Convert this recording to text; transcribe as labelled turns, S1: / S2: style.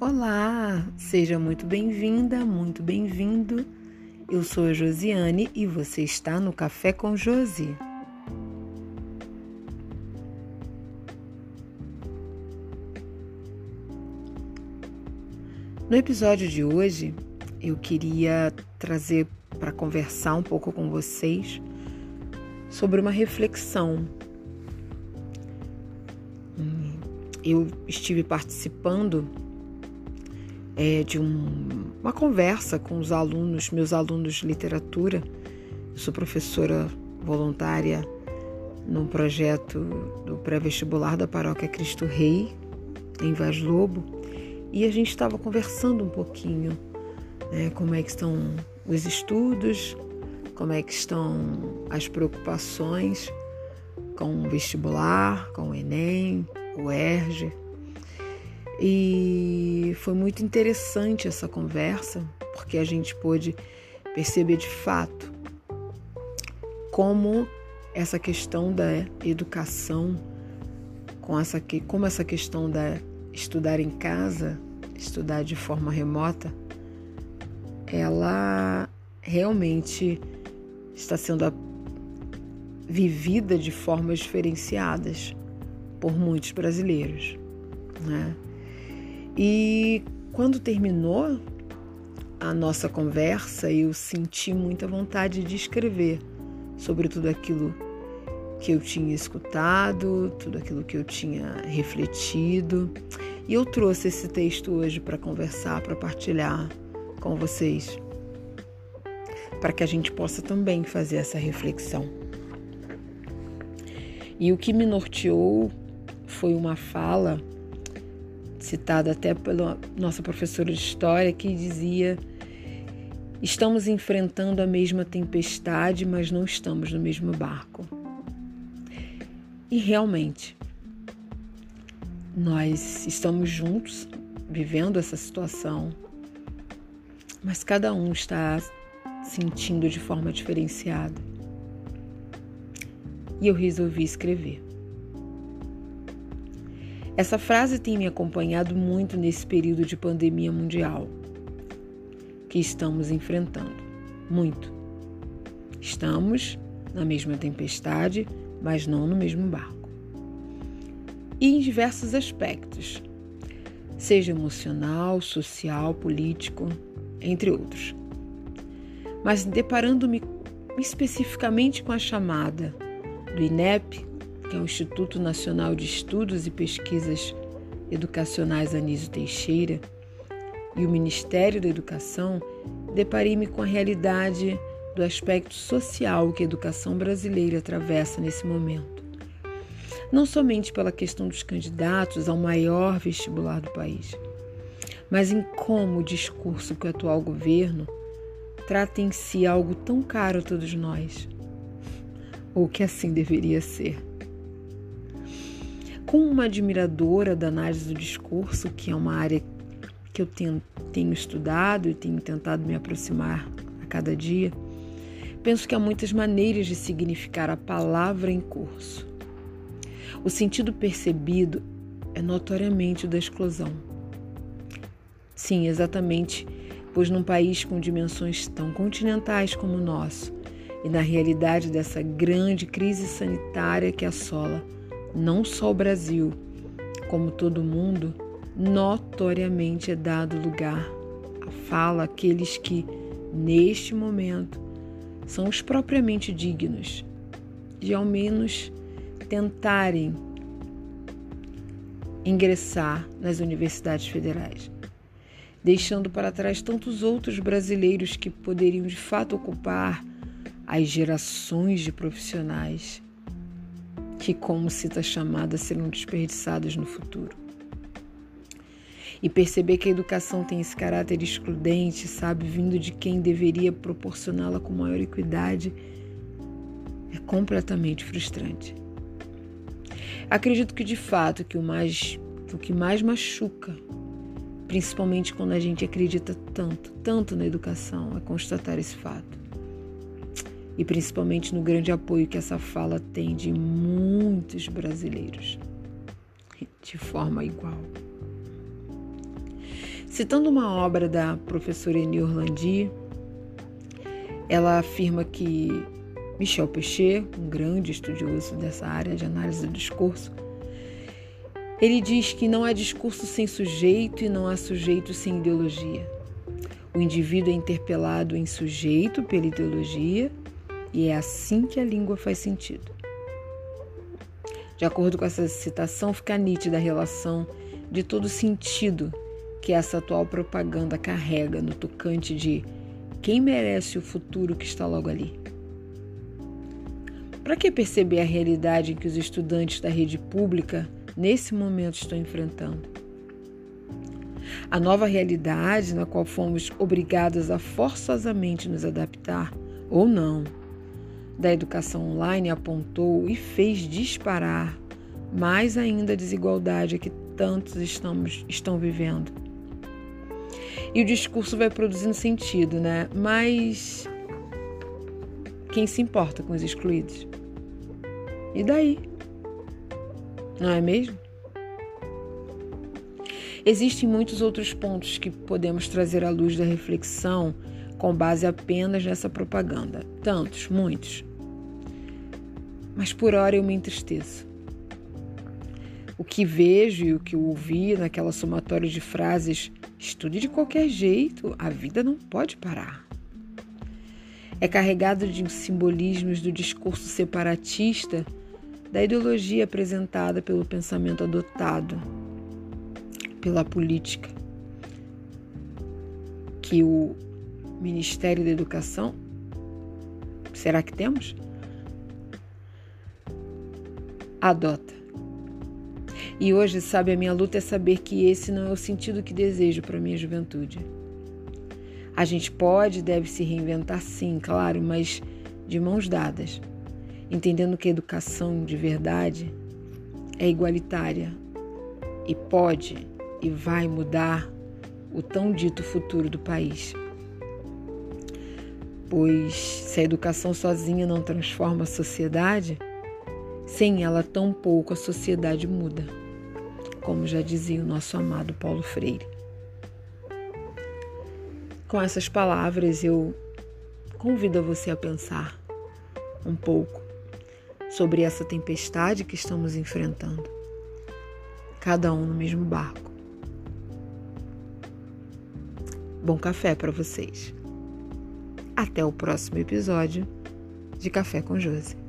S1: Olá, seja muito bem-vinda, muito bem-vindo. Eu sou a Josiane e você está no Café com Josi. No episódio de hoje, eu queria trazer para conversar um pouco com vocês sobre uma reflexão. Eu estive participando é, de um, uma conversa com os alunos, meus alunos de literatura. Eu sou professora voluntária num projeto do pré-vestibular da Paróquia Cristo Rei, em Vaz Lobo, e a gente estava conversando um pouquinho né, como é que estão os estudos, como é que estão as preocupações com o vestibular, com o Enem, o ERJ, e foi muito interessante essa conversa, porque a gente pôde perceber de fato como essa questão da educação, com essa, como essa questão da estudar em casa, estudar de forma remota, ela realmente está sendo vivida de formas diferenciadas por muitos brasileiros, né? E quando terminou a nossa conversa, eu senti muita vontade de escrever sobre tudo aquilo que eu tinha escutado, tudo aquilo que eu tinha refletido. E eu trouxe esse texto hoje para conversar, para partilhar com vocês, para que a gente possa também fazer essa reflexão. E o que me norteou foi uma fala citada até pela nossa professora de história, que dizia: Estamos enfrentando a mesma tempestade, mas não estamos no mesmo barco. E realmente, nós estamos juntos vivendo essa situação, mas cada um está sentindo de forma diferenciada. E eu resolvi escrever. Essa frase tem me acompanhado muito nesse período de pandemia mundial que estamos enfrentando. Muito. Estamos na mesma tempestade, mas não no mesmo barco. E em diversos aspectos, seja emocional, social, político, entre outros. Mas deparando-me especificamente com a chamada do INEP, que é o Instituto Nacional de Estudos e Pesquisas Educacionais Anísio Teixeira, e o Ministério da Educação, deparei-me com a realidade do aspecto social que a educação brasileira atravessa nesse momento. Não somente pela questão dos candidatos ao maior vestibular do país, mas em como o discurso que o atual governo trata em si algo tão caro a todos nós, ou que assim deveria ser. Como uma admiradora da análise do discurso, que é uma área que eu tenho, tenho estudado e tenho tentado me aproximar a cada dia, penso que há muitas maneiras de significar a palavra em curso. O sentido percebido é notoriamente o da exclusão. Sim, exatamente, pois num país com dimensões tão continentais como o nosso, e na realidade dessa grande crise sanitária que assola não só o Brasil, como todo mundo, notoriamente é dado lugar à fala àqueles que, neste momento, são os propriamente dignos de ao menos tentarem ingressar nas universidades federais, deixando para trás tantos outros brasileiros que poderiam de fato ocupar as gerações de profissionais que, como cita chamada, serão desperdiçadas no futuro. E perceber que a educação tem esse caráter excludente, sabe, vindo de quem deveria proporcioná-la com maior equidade, é completamente frustrante. Acredito que de fato que o mais que o que mais machuca, principalmente quando a gente acredita tanto, tanto na educação, é constatar esse fato e principalmente no grande apoio que essa fala tem de muitos brasileiros, de forma igual. Citando uma obra da professora Eni Orlandi, ela afirma que Michel Pechet, um grande estudioso dessa área de análise do discurso, ele diz que não há discurso sem sujeito e não há sujeito sem ideologia. O indivíduo é interpelado em sujeito pela ideologia e é assim que a língua faz sentido. De acordo com essa citação, fica nítida a relação de todo sentido que essa atual propaganda carrega no tocante de quem merece o futuro que está logo ali. Para que perceber a realidade que os estudantes da rede pública nesse momento estão enfrentando. A nova realidade na qual fomos obrigados a forçosamente nos adaptar, ou não, da educação online apontou e fez disparar mais ainda a desigualdade que tantos estamos, estão vivendo. E o discurso vai produzindo sentido, né? Mas quem se importa com os excluídos? E daí? não é mesmo? Existem muitos outros pontos que podemos trazer à luz da reflexão com base apenas nessa propaganda. Tantos, muitos. Mas por hora eu me entristeço. O que vejo e o que ouvi naquela somatória de frases estude de qualquer jeito, a vida não pode parar. É carregado de simbolismos do discurso separatista da ideologia apresentada pelo pensamento adotado pela política que o Ministério da Educação será que temos? Adota. E hoje, sabe, a minha luta é saber que esse não é o sentido que desejo para minha juventude. A gente pode e deve se reinventar sim, claro, mas de mãos dadas entendendo que a educação de verdade é igualitária e pode e vai mudar o tão dito futuro do país. Pois se a educação sozinha não transforma a sociedade, sem ela tão pouco a sociedade muda, como já dizia o nosso amado Paulo Freire. Com essas palavras, eu convido você a pensar um pouco sobre essa tempestade que estamos enfrentando, cada um no mesmo barco. Bom café para vocês. Até o próximo episódio de Café com Josi.